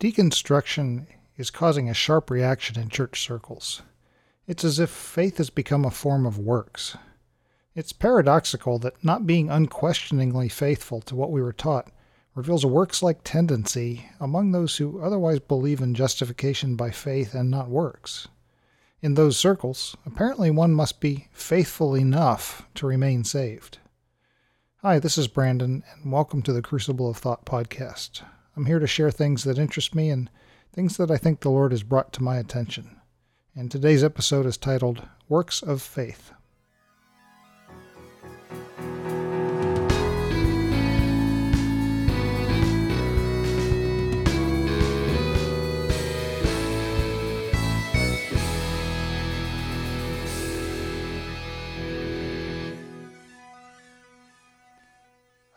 deconstruction is causing a sharp reaction in church circles. It's as if faith has become a form of works. It's paradoxical that not being unquestioningly faithful to what we were taught reveals a works like tendency among those who otherwise believe in justification by faith and not works. In those circles, apparently one must be faithful enough to remain saved. Hi, this is Brandon, and welcome to the Crucible of Thought podcast. I'm here to share things that interest me and things that I think the Lord has brought to my attention. And today's episode is titled Works of Faith.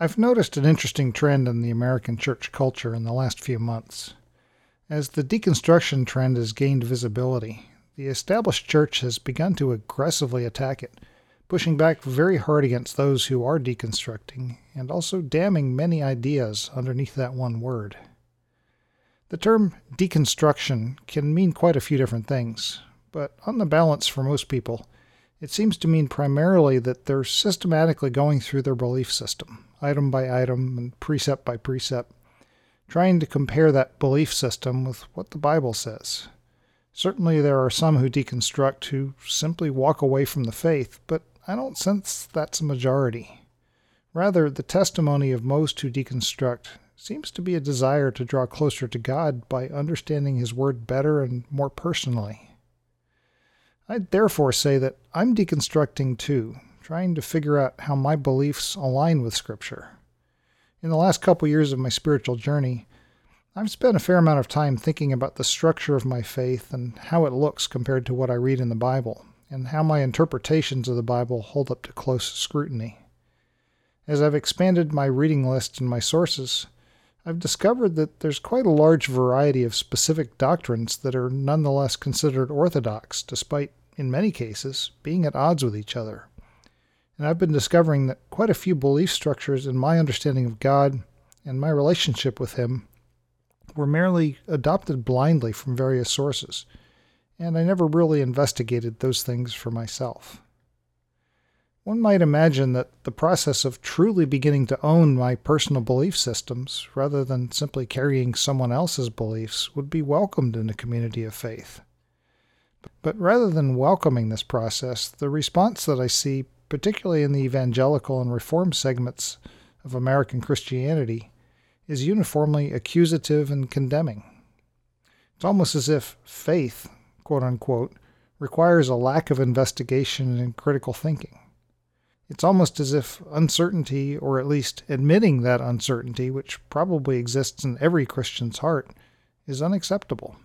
I've noticed an interesting trend in the American church culture in the last few months. As the deconstruction trend has gained visibility, the established church has begun to aggressively attack it, pushing back very hard against those who are deconstructing, and also damning many ideas underneath that one word. The term deconstruction can mean quite a few different things, but on the balance for most people, it seems to mean primarily that they're systematically going through their belief system, item by item and precept by precept, trying to compare that belief system with what the Bible says. Certainly, there are some who deconstruct who simply walk away from the faith, but I don't sense that's a majority. Rather, the testimony of most who deconstruct seems to be a desire to draw closer to God by understanding His Word better and more personally. I therefore say that I'm deconstructing too, trying to figure out how my beliefs align with Scripture. In the last couple years of my spiritual journey, I've spent a fair amount of time thinking about the structure of my faith and how it looks compared to what I read in the Bible, and how my interpretations of the Bible hold up to close scrutiny. As I've expanded my reading list and my sources, I've discovered that there's quite a large variety of specific doctrines that are nonetheless considered orthodox, despite, in many cases, being at odds with each other and I've been discovering that quite a few belief structures in my understanding of God and my relationship with Him were merely adopted blindly from various sources, and I never really investigated those things for myself. One might imagine that the process of truly beginning to own my personal belief systems, rather than simply carrying someone else's beliefs, would be welcomed in a community of faith. But rather than welcoming this process, the response that I see particularly in the evangelical and reform segments of American Christianity, is uniformly accusative and condemning. It's almost as if faith, quote unquote, requires a lack of investigation and critical thinking. It's almost as if uncertainty, or at least admitting that uncertainty, which probably exists in every Christian's heart, is unacceptable.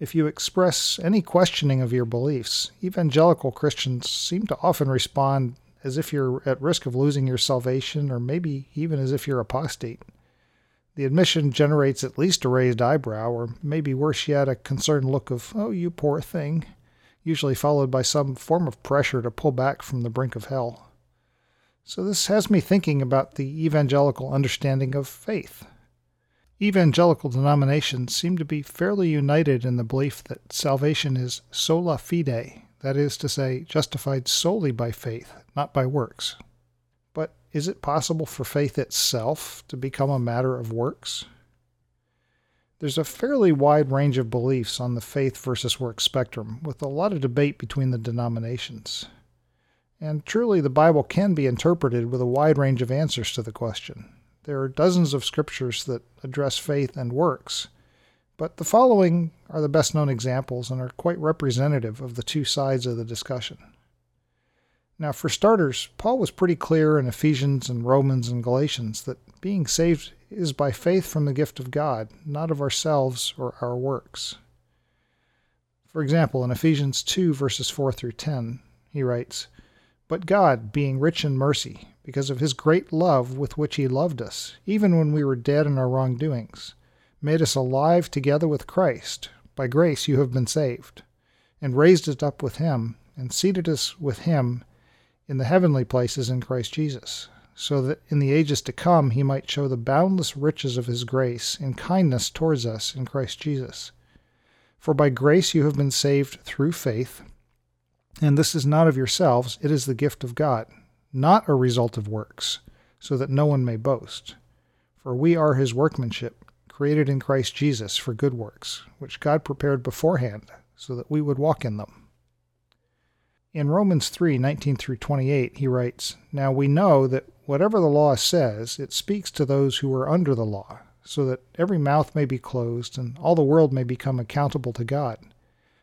If you express any questioning of your beliefs, evangelical Christians seem to often respond as if you're at risk of losing your salvation, or maybe even as if you're apostate. The admission generates at least a raised eyebrow, or maybe worse yet, a concerned look of, oh, you poor thing, usually followed by some form of pressure to pull back from the brink of hell. So this has me thinking about the evangelical understanding of faith. Evangelical denominations seem to be fairly united in the belief that salvation is sola fide, that is to say, justified solely by faith, not by works. But is it possible for faith itself to become a matter of works? There's a fairly wide range of beliefs on the faith versus works spectrum, with a lot of debate between the denominations. And truly, the Bible can be interpreted with a wide range of answers to the question. There are dozens of scriptures that address faith and works, but the following are the best known examples and are quite representative of the two sides of the discussion. Now, for starters, Paul was pretty clear in Ephesians and Romans and Galatians that being saved is by faith from the gift of God, not of ourselves or our works. For example, in Ephesians 2, verses 4 through 10, he writes, But God, being rich in mercy, because of his great love with which he loved us, even when we were dead in our wrongdoings, made us alive together with Christ. By grace you have been saved, and raised us up with him, and seated us with him in the heavenly places in Christ Jesus, so that in the ages to come he might show the boundless riches of his grace and kindness towards us in Christ Jesus. For by grace you have been saved through faith, and this is not of yourselves, it is the gift of God, not a result of works, so that no one may boast. For we are his workmanship, created in Christ Jesus for good works, which God prepared beforehand, so that we would walk in them. In Romans 3 19 through 28, he writes, Now we know that whatever the law says, it speaks to those who are under the law, so that every mouth may be closed and all the world may become accountable to God.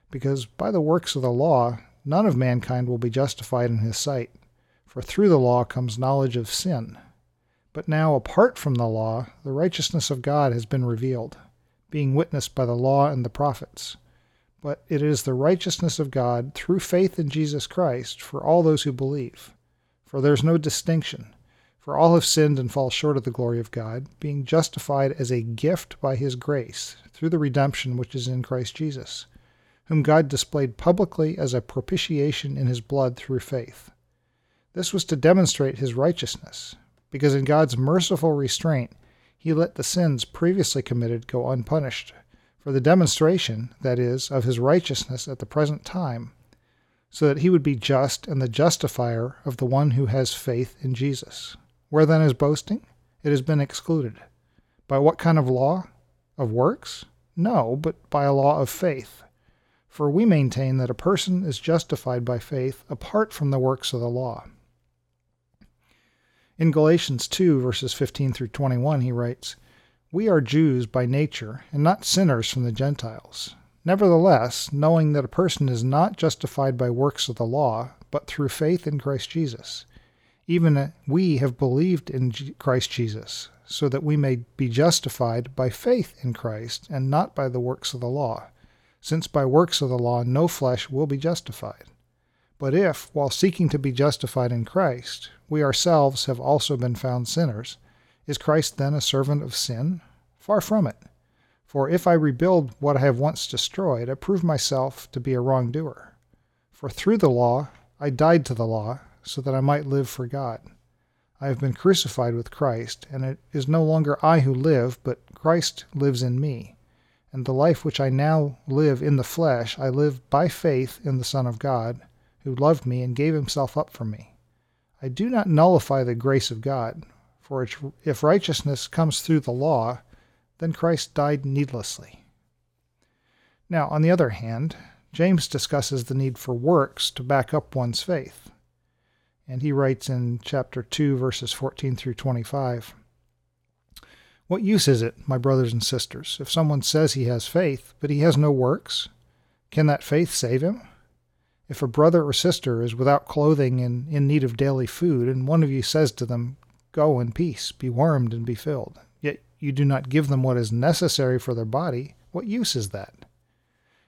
Because by the works of the law, none of mankind will be justified in his sight, for through the law comes knowledge of sin. But now, apart from the law, the righteousness of God has been revealed, being witnessed by the law and the prophets but it is the righteousness of God through faith in Jesus Christ for all those who believe. For there is no distinction, for all have sinned and fall short of the glory of God, being justified as a gift by his grace through the redemption which is in Christ Jesus, whom God displayed publicly as a propitiation in his blood through faith. This was to demonstrate his righteousness, because in God's merciful restraint he let the sins previously committed go unpunished for the demonstration, that is, of his righteousness at the present time, so that he would be just and the justifier of the one who has faith in Jesus. Where then is boasting? It has been excluded. By what kind of law? Of works? No, but by a law of faith. For we maintain that a person is justified by faith apart from the works of the law. In Galatians 2, verses 15 through 21, he writes, we are Jews by nature, and not sinners from the Gentiles. Nevertheless, knowing that a person is not justified by works of the law, but through faith in Christ Jesus, even we have believed in Christ Jesus, so that we may be justified by faith in Christ, and not by the works of the law, since by works of the law no flesh will be justified. But if, while seeking to be justified in Christ, we ourselves have also been found sinners, is Christ then a servant of sin? Far from it. For if I rebuild what I have once destroyed, I prove myself to be a wrongdoer. For through the law I died to the law, so that I might live for God. I have been crucified with Christ, and it is no longer I who live, but Christ lives in me. And the life which I now live in the flesh, I live by faith in the Son of God, who loved me and gave himself up for me. I do not nullify the grace of God, for if righteousness comes through the law, then Christ died needlessly. Now, on the other hand, James discusses the need for works to back up one's faith. And he writes in chapter 2, verses 14 through 25 What use is it, my brothers and sisters, if someone says he has faith, but he has no works? Can that faith save him? If a brother or sister is without clothing and in need of daily food, and one of you says to them, Go in peace, be warmed and be filled. Yet you do not give them what is necessary for their body. What use is that?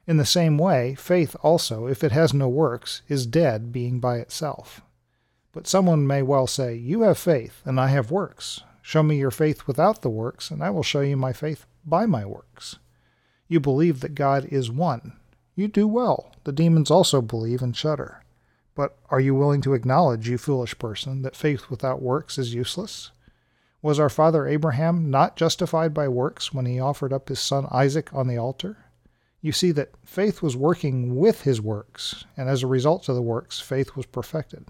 In the same way, faith also, if it has no works, is dead, being by itself. But someone may well say, You have faith, and I have works. Show me your faith without the works, and I will show you my faith by my works. You believe that God is one. You do well. The demons also believe and shudder. But are you willing to acknowledge, you foolish person, that faith without works is useless? Was our father Abraham not justified by works when he offered up his son Isaac on the altar? You see that faith was working with his works, and as a result of the works, faith was perfected.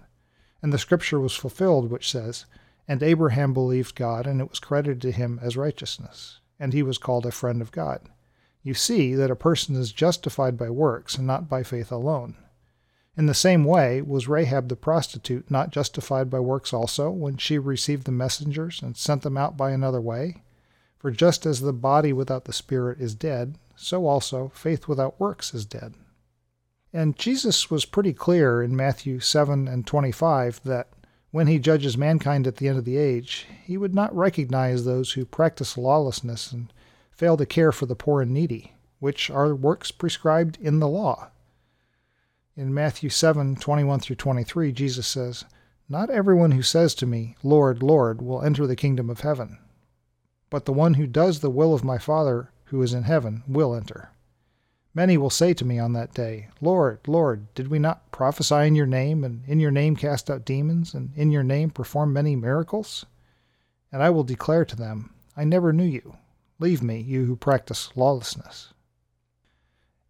And the scripture was fulfilled, which says, And Abraham believed God, and it was credited to him as righteousness, and he was called a friend of God. You see that a person is justified by works, and not by faith alone. In the same way, was Rahab the prostitute not justified by works also, when she received the messengers and sent them out by another way? For just as the body without the spirit is dead, so also faith without works is dead. And Jesus was pretty clear in Matthew 7 and 25 that when he judges mankind at the end of the age, he would not recognize those who practice lawlessness and fail to care for the poor and needy, which are works prescribed in the law. In Matthew 7 21 through 23, Jesus says, Not everyone who says to me, Lord, Lord, will enter the kingdom of heaven, but the one who does the will of my Father who is in heaven will enter. Many will say to me on that day, Lord, Lord, did we not prophesy in your name, and in your name cast out demons, and in your name perform many miracles? And I will declare to them, I never knew you. Leave me, you who practice lawlessness.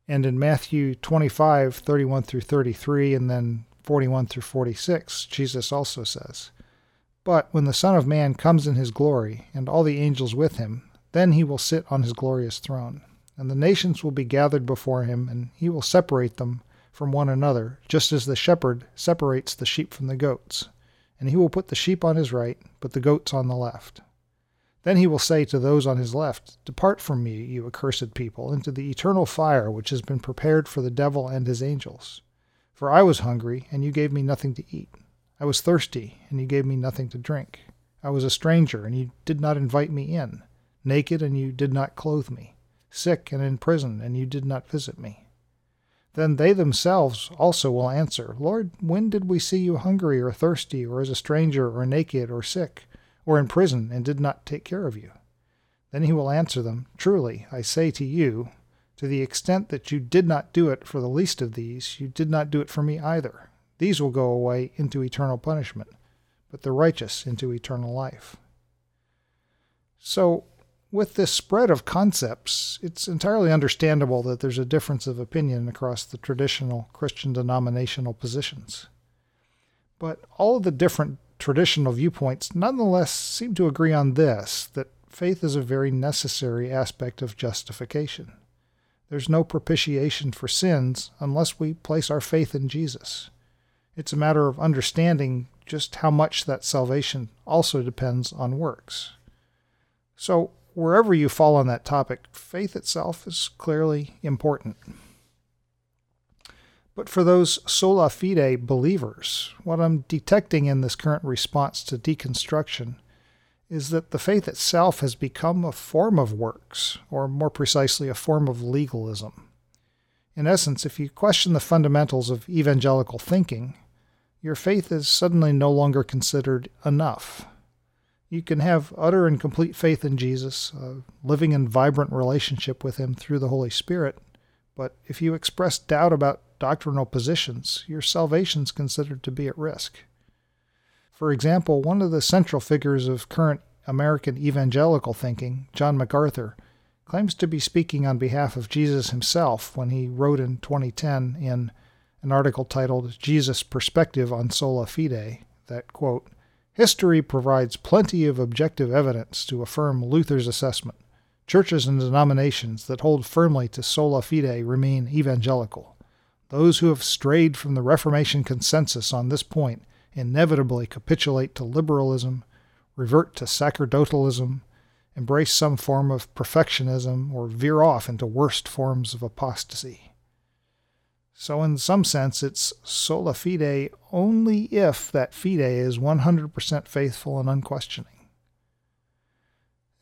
And in Matthew 25, 31 through 33, and then 41 through 46, Jesus also says, But when the Son of Man comes in his glory, and all the angels with him, then he will sit on his glorious throne and the nations will be gathered before him, and he will separate them from one another, just as the shepherd separates the sheep from the goats. And he will put the sheep on his right, but the goats on the left. Then he will say to those on his left, Depart from me, you accursed people, into the eternal fire which has been prepared for the devil and his angels. For I was hungry, and you gave me nothing to eat. I was thirsty, and you gave me nothing to drink. I was a stranger, and you did not invite me in, naked, and you did not clothe me sick and in prison, and you did not visit me. Then they themselves also will answer, Lord, when did we see you hungry or thirsty, or as a stranger, or naked, or sick, or in prison, and did not take care of you? Then he will answer them, Truly, I say to you, to the extent that you did not do it for the least of these, you did not do it for me either. These will go away into eternal punishment, but the righteous into eternal life. So, with this spread of concepts, it's entirely understandable that there's a difference of opinion across the traditional Christian denominational positions. But all of the different traditional viewpoints nonetheless seem to agree on this that faith is a very necessary aspect of justification. There's no propitiation for sins unless we place our faith in Jesus. It's a matter of understanding just how much that salvation also depends on works. So, wherever you fall on that topic, faith itself is clearly important. But for those sola fide believers, what I'm detecting in this current response to deconstruction is that the faith itself has become a form of works, or more precisely, a form of legalism. In essence, if you question the fundamentals of evangelical thinking, your faith is suddenly no longer considered enough. You can have utter and complete faith in Jesus, living in vibrant relationship with Him through the Holy Spirit. But if you express doubt about doctrinal positions, your salvation is considered to be at risk. For example, one of the central figures of current American evangelical thinking, John MacArthur, claims to be speaking on behalf of Jesus himself when he wrote in 2010 in an article titled Jesus' Perspective on Sola Fide that, quote, History provides plenty of objective evidence to affirm Luther's assessment. Churches and denominations that hold firmly to sola fide remain evangelical. Those who have strayed from the Reformation consensus on this point inevitably capitulate to liberalism, revert to sacerdotalism, embrace some form of perfectionism, or veer off into worst forms of apostasy. So, in some sense, it's sola fide only if that fide is 100% faithful and unquestioning.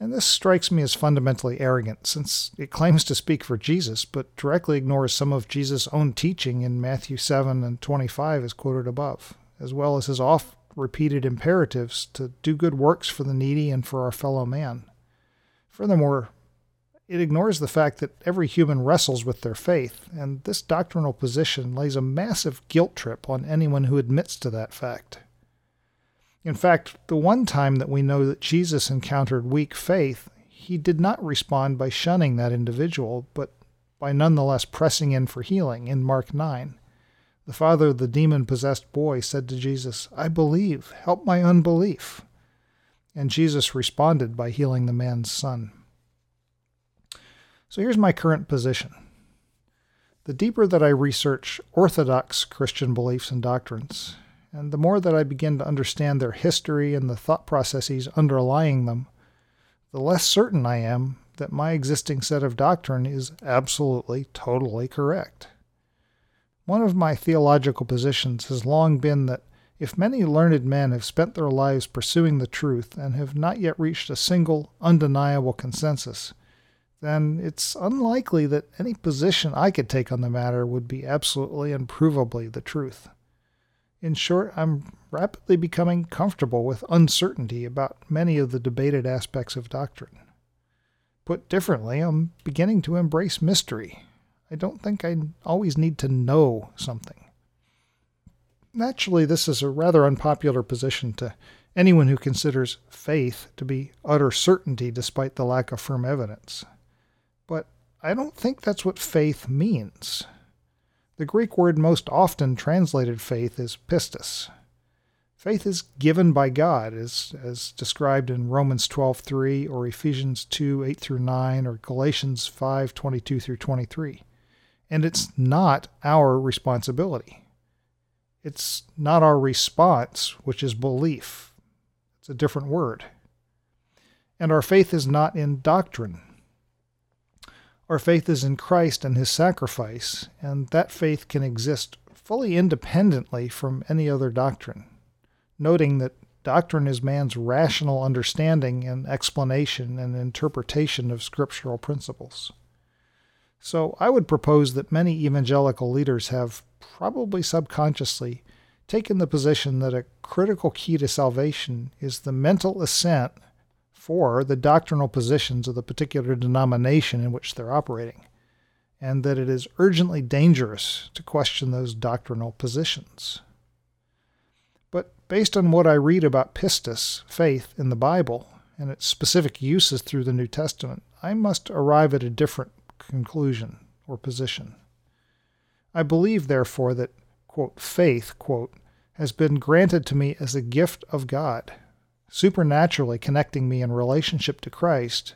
And this strikes me as fundamentally arrogant, since it claims to speak for Jesus, but directly ignores some of Jesus' own teaching in Matthew 7 and 25, as quoted above, as well as his oft repeated imperatives to do good works for the needy and for our fellow man. Furthermore, it ignores the fact that every human wrestles with their faith, and this doctrinal position lays a massive guilt trip on anyone who admits to that fact. In fact, the one time that we know that Jesus encountered weak faith, he did not respond by shunning that individual, but by nonetheless pressing in for healing in Mark 9. The father of the demon possessed boy said to Jesus, I believe, help my unbelief. And Jesus responded by healing the man's son. So here's my current position. The deeper that I research Orthodox Christian beliefs and doctrines, and the more that I begin to understand their history and the thought processes underlying them, the less certain I am that my existing set of doctrine is absolutely, totally correct. One of my theological positions has long been that if many learned men have spent their lives pursuing the truth and have not yet reached a single, undeniable consensus, then it's unlikely that any position I could take on the matter would be absolutely and provably the truth. In short, I'm rapidly becoming comfortable with uncertainty about many of the debated aspects of doctrine. Put differently, I'm beginning to embrace mystery. I don't think I always need to know something. Naturally, this is a rather unpopular position to anyone who considers faith to be utter certainty despite the lack of firm evidence. I don't think that's what faith means. The Greek word most often translated faith is pistis. Faith is given by God, as, as described in Romans 12:3 or Ephesians 2 8 through 9 or Galatians 5 22 through 23. And it's not our responsibility. It's not our response, which is belief. It's a different word. And our faith is not in doctrine. Our faith is in Christ and his sacrifice, and that faith can exist fully independently from any other doctrine, noting that doctrine is man's rational understanding and explanation and interpretation of scriptural principles. So I would propose that many evangelical leaders have, probably subconsciously, taken the position that a critical key to salvation is the mental assent for the doctrinal positions of the particular denomination in which they're operating, and that it is urgently dangerous to question those doctrinal positions. But based on what I read about pistis, faith, in the Bible, and its specific uses through the New Testament, I must arrive at a different conclusion or position. I believe, therefore, that, quote, faith, quote, has been granted to me as a gift of God supernaturally connecting me in relationship to Christ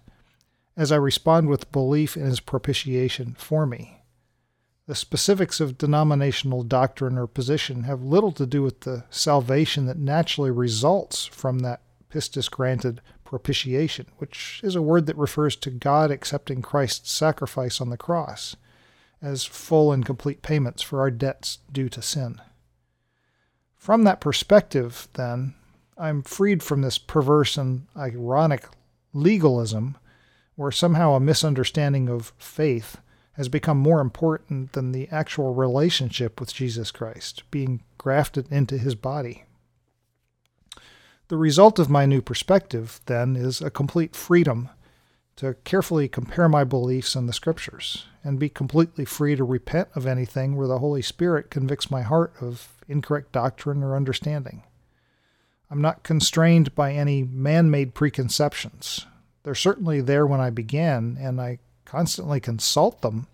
as I respond with belief in his propitiation for me. The specifics of denominational doctrine or position have little to do with the salvation that naturally results from that pistis granted propitiation, which is a word that refers to God accepting Christ's sacrifice on the cross as full and complete payments for our debts due to sin. From that perspective, then, I'm freed from this perverse and ironic legalism where somehow a misunderstanding of faith has become more important than the actual relationship with Jesus Christ, being grafted into his body. The result of my new perspective, then, is a complete freedom to carefully compare my beliefs and the Scriptures, and be completely free to repent of anything where the Holy Spirit convicts my heart of incorrect doctrine or understanding. I'm not constrained by any man made preconceptions. They're certainly there when I began, and I constantly consult them,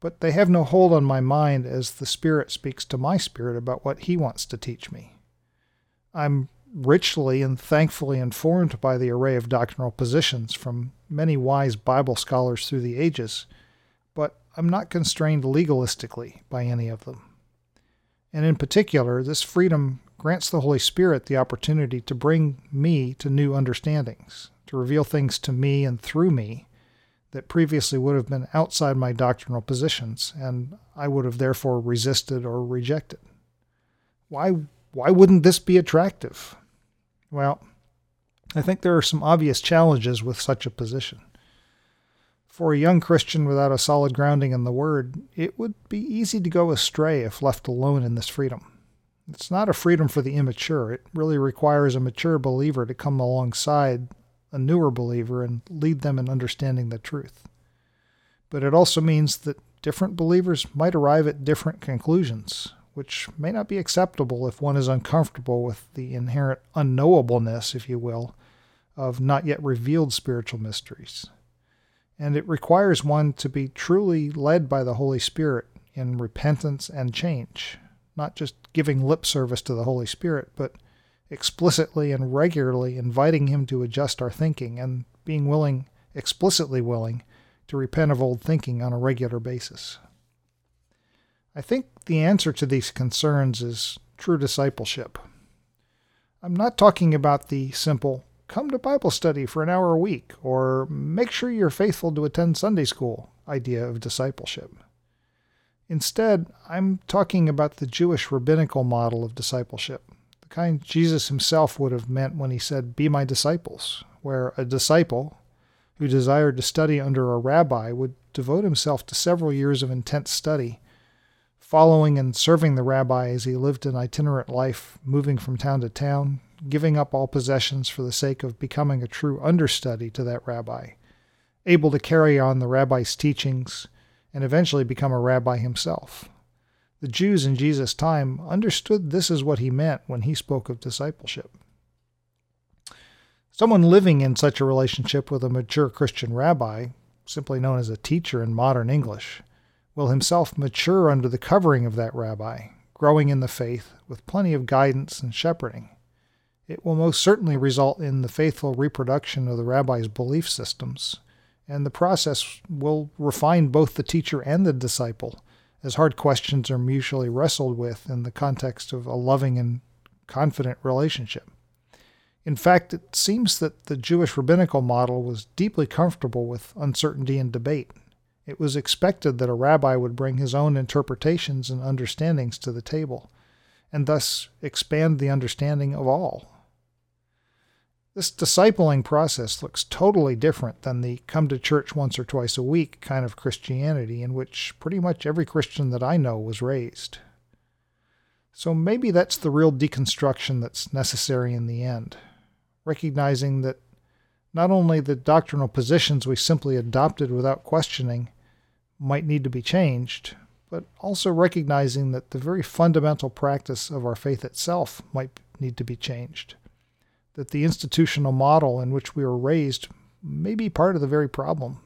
but they have no hold on my mind as the Spirit speaks to my spirit about what He wants to teach me. I'm richly and thankfully informed by the array of doctrinal positions from many wise Bible scholars through the ages, but I'm not constrained legalistically by any of them. And in particular, this freedom grants the Holy Spirit the opportunity to bring me to new understandings, to reveal things to me and through me that previously would have been outside my doctrinal positions, and I would have therefore resisted or rejected. Why, why wouldn't this be attractive? Well, I think there are some obvious challenges with such a position. For a young Christian without a solid grounding in the Word, it would be easy to go astray if left alone in this freedom. It's not a freedom for the immature. It really requires a mature believer to come alongside a newer believer and lead them in understanding the truth. But it also means that different believers might arrive at different conclusions, which may not be acceptable if one is uncomfortable with the inherent unknowableness, if you will, of not yet revealed spiritual mysteries. And it requires one to be truly led by the Holy Spirit in repentance and change, not just giving lip service to the Holy Spirit, but explicitly and regularly inviting Him to adjust our thinking and being willing, explicitly willing, to repent of old thinking on a regular basis. I think the answer to these concerns is true discipleship. I'm not talking about the simple, come to Bible study for an hour a week, or make sure you're faithful to attend Sunday school idea of discipleship. Instead, I'm talking about the Jewish rabbinical model of discipleship, the kind Jesus himself would have meant when he said, Be my disciples, where a disciple who desired to study under a rabbi would devote himself to several years of intense study, following and serving the rabbi as he lived an itinerant life, moving from town to town, giving up all possessions for the sake of becoming a true understudy to that rabbi, able to carry on the rabbi's teachings and eventually become a rabbi himself. The Jews in Jesus' time understood this is what he meant when he spoke of discipleship. Someone living in such a relationship with a mature Christian rabbi, simply known as a teacher in modern English, will himself mature under the covering of that rabbi, growing in the faith with plenty of guidance and shepherding. It will most certainly result in the faithful reproduction of the rabbi's belief systems, and the process will refine both the teacher and the disciple, as hard questions are mutually wrestled with in the context of a loving and confident relationship. In fact, it seems that the Jewish rabbinical model was deeply comfortable with uncertainty and debate. It was expected that a rabbi would bring his own interpretations and understandings to the table, and thus expand the understanding of all. This discipling process looks totally different than the come to church once or twice a week kind of Christianity in which pretty much every Christian that I know was raised. So maybe that's the real deconstruction that's necessary in the end recognizing that not only the doctrinal positions we simply adopted without questioning might need to be changed, but also recognizing that the very fundamental practice of our faith itself might need to be changed. That the institutional model in which we were raised may be part of the very problem.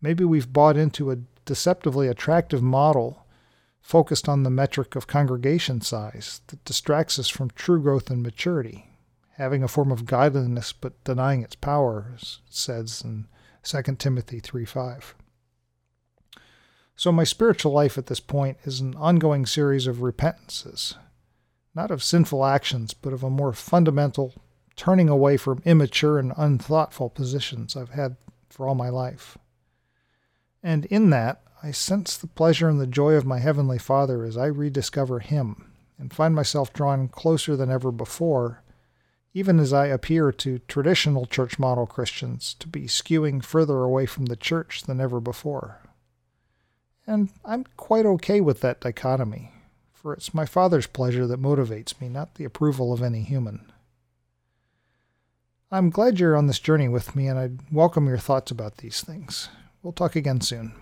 Maybe we've bought into a deceptively attractive model focused on the metric of congregation size that distracts us from true growth and maturity having a form of godliness but denying its power, as it says in 2 Timothy 3 5. So, my spiritual life at this point is an ongoing series of repentances, not of sinful actions, but of a more fundamental turning away from immature and unthoughtful positions I've had for all my life. And in that, I sense the pleasure and the joy of my Heavenly Father as I rediscover Him and find myself drawn closer than ever before even as I appear to traditional church model Christians to be skewing further away from the church than ever before. And I'm quite okay with that dichotomy, for it's my Father's pleasure that motivates me, not the approval of any human. I'm glad you're on this journey with me, and I'd welcome your thoughts about these things. We'll talk again soon.